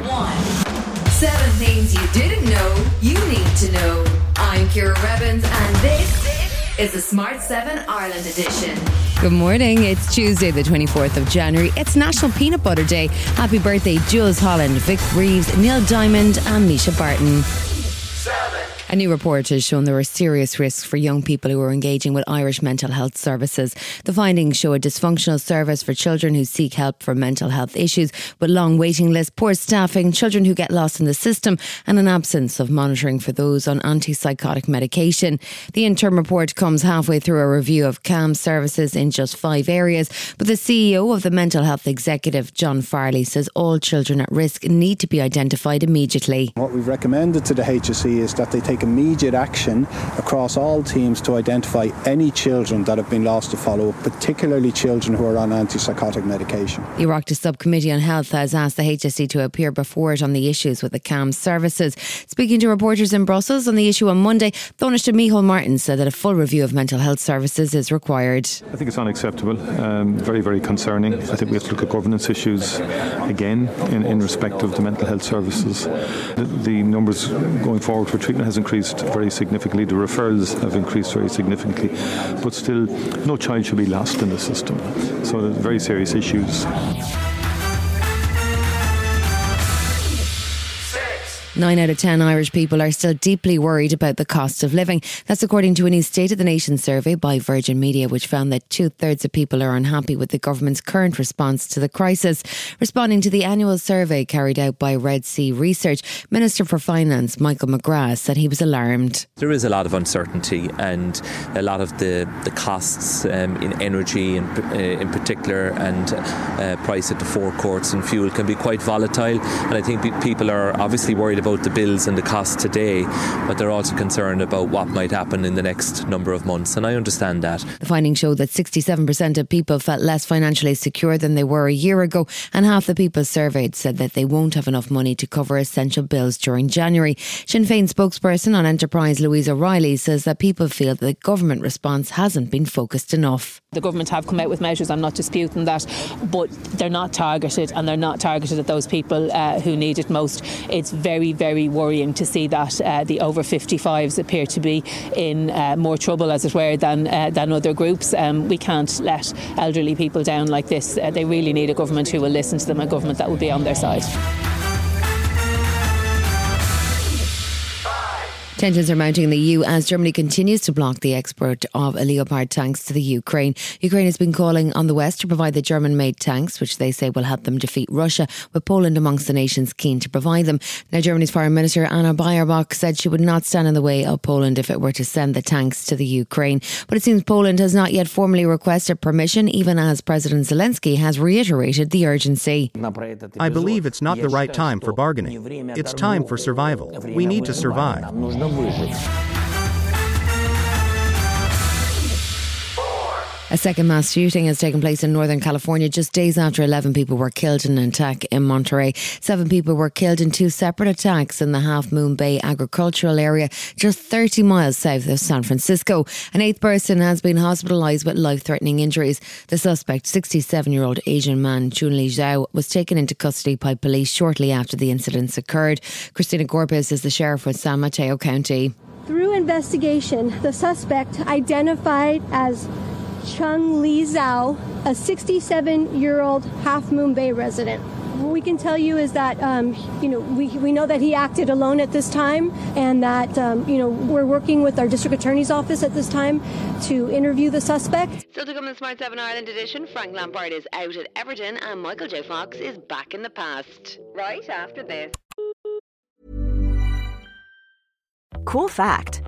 one. Seven things you didn't know you need to know. I'm Ciara Revins, and this is the Smart 7 Ireland edition. Good morning. It's Tuesday, the 24th of January. It's National Peanut Butter Day. Happy birthday, Jools Holland, Vic Reeves, Neil Diamond, and Mischa Barton. A new report has shown there are serious risks for young people who are engaging with Irish mental health services. The findings show a dysfunctional service for children who seek help for mental health issues, with long waiting lists, poor staffing, children who get lost in the system, and an absence of monitoring for those on antipsychotic medication. The interim report comes halfway through a review of CAMHS services in just five areas, but the CEO of the Mental Health Executive, John Farrelly, says all children at risk need to be identified immediately. What we've recommended to the HSE is that they take immediate action across all teams to identify any children that have been lost to follow up, particularly children who are on antipsychotic medication. The Oireachtas Subcommittee on Health has asked the HSE to appear before it on the issues with the CAMHS services. Speaking to reporters in Brussels on the issue on Monday, Taoiseach Micheál Martin said that a full review of mental health services is required. I think it's unacceptable, um, very, very concerning. I think we have to look at governance issues again in, in respect of the mental health services. The, the numbers going forward for treatment has increased very significantly, the referrals have increased very significantly, but still, no child should be lost in the system. So, there's very serious issues. Nine out of 10 Irish people are still deeply worried about the cost of living. That's according to a new State of the Nation survey by Virgin Media, which found that two thirds of people are unhappy with the government's current response to the crisis. Responding to the annual survey carried out by Red C Research, Minister for Finance Michael McGrath said he was alarmed. There is a lot of uncertainty and a lot of the, the costs um, in energy in, uh, in particular and uh, price at the forecourts and fuel can be quite volatile. And I think people are obviously worried about the bills and the costs today, but they're also concerned about what might happen in the next number of months. And I understand that. The findings show that 67% of people felt less financially secure than they were a year ago, and half the people surveyed said that they won't have enough money to cover essential bills during January. Sinn Féin spokesperson on Enterprise Louise O'Reilly says that people feel that the government response hasn't been focused enough. The government have come out with measures, I'm not disputing that, but they're not targeted and they're not targeted at those people uh, who need it most. It's very, very worrying to see that uh, the over 55s appear to be in uh, more trouble, as it were, than, uh, than other groups. Um, we can't let elderly people down like this. Uh, they really need a government who will listen to them, a government that will be on their side. Tensions are mounting in the EU as Germany continues to block the export of Leopard tanks to the Ukraine. Ukraine has been calling on the West to provide the German made tanks, which they say will help them defeat Russia, with Poland amongst the nations keen to provide them. Now, Germany's Foreign Minister Anna Baerbock said she would not stand in the way of Poland if it were to send the tanks to the Ukraine. But it seems Poland has not yet formally requested permission, even as President Zelensky has reiterated the urgency. I believe it's not the right time for bargaining. It's time for survival. We need to survive выжить. A second mass shooting has taken place in Northern California just days after 11 people were killed in an attack in Monterey. Seven people were killed in two separate attacks in the Half Moon Bay agricultural area, just 30 miles south of San Francisco. An eighth person has been hospitalized with life threatening injuries. The suspect, 67 year old Asian man Chunli Zhao, was taken into custody by police shortly after the incidents occurred. Christina Corpus is the sheriff with San Mateo County. Through investigation, the suspect identified as Chunli Zhao, a 67 year old Half Moon Bay resident. What we can tell you is that, um, you know, we, we know that he acted alone at this time and that, um, you know, we're working with our district attorney's office at this time to interview the suspect. Still to come in the Smart 7 Ireland edition, Frank Lampard is out at Everton and Michael J. Fox is back in the past. Right after this. Cool fact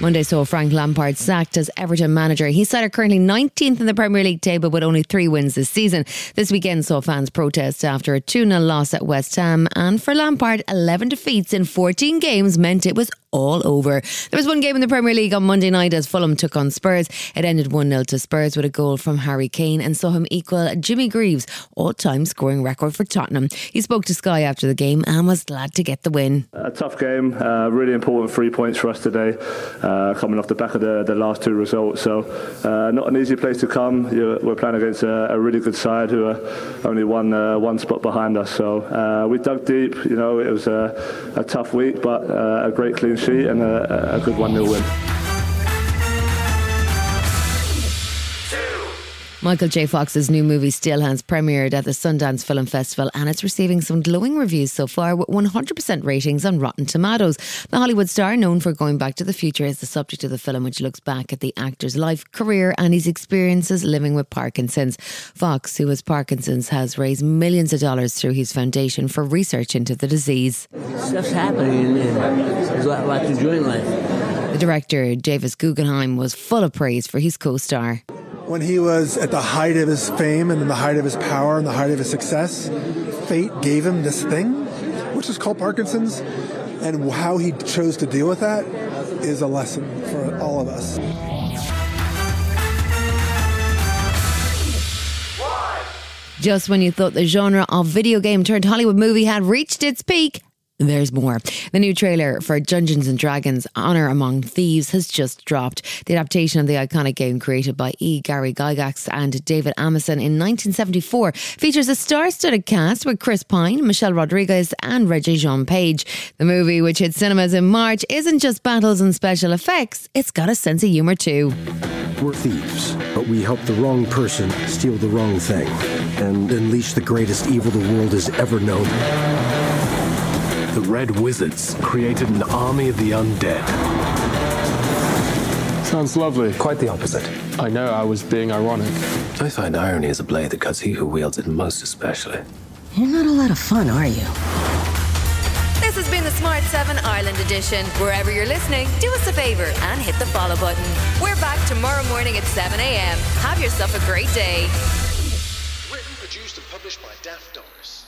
Monday saw Frank Lampard sacked as Everton manager. He's sat at currently 19th in the Premier League table with only three wins this season. This weekend saw fans protest after a 2 0 loss at West Ham. And for Lampard, 11 defeats in 14 games meant it was all over. There was one game in the Premier League on Monday night as Fulham took on Spurs. It ended 1 0 to Spurs with a goal from Harry Kane and saw him equal Jimmy Greaves' all time scoring record for Tottenham. He spoke to Sky after the game and was glad to get the win. A tough game, uh, really important three points for us today, coming off the back of the, the last two results. So, uh, not an easy place to come. You're, we're playing against a, a, really good side who are only one uh, one spot behind us. So, uh, we dug deep. You know, it was a, a tough week, but uh, a great clean sheet and a, a good 1 0 win. Michael J. Fox's new movie Stillhands premiered at the Sundance Film Festival and it's receiving some glowing reviews so far with 100% ratings on Rotten Tomatoes. The Hollywood star, known for going back to the future, is the subject of the film, which looks back at the actor's life, career, and his experiences living with Parkinson's. Fox, who has Parkinson's, has raised millions of dollars through his foundation for research into the disease. Stuff's happening and there's a lot, lot to enjoy in life. The director, Davis Guggenheim, was full of praise for his co star when he was at the height of his fame and in the height of his power and the height of his success, fate gave him this thing, which is called Parkinson's. And how he chose to deal with that is a lesson for all of us. Just when you thought the genre of video game turned Hollywood movie had reached its peak, there's more. The new trailer for Dungeons and Dragons Honor Among Thieves has just dropped. The adaptation of the iconic game created by E. Gary Gygax and David Arneson in 1974 features a star studded cast with Chris Pine, Michelle Rodriguez, and Regé-Jean Page. The movie, which hit cinemas in March, isn't just battles and special effects, it's got a sense of humour too. We're thieves, but we help the wrong person steal the wrong thing and unleash the greatest evil the world has ever known. The Red Wizards created an army of the undead. Sounds lovely. Quite the opposite. I know, I was being ironic. I find irony is a blade that cuts he who wields it most especially. You're not a lot of fun, are you? This has been the Smart 7 Ireland edition. Wherever you're listening, do us a favour and hit the follow button. We're back tomorrow morning at 7 a.m. Have yourself a great day. Written, produced, and published by Daft Doris.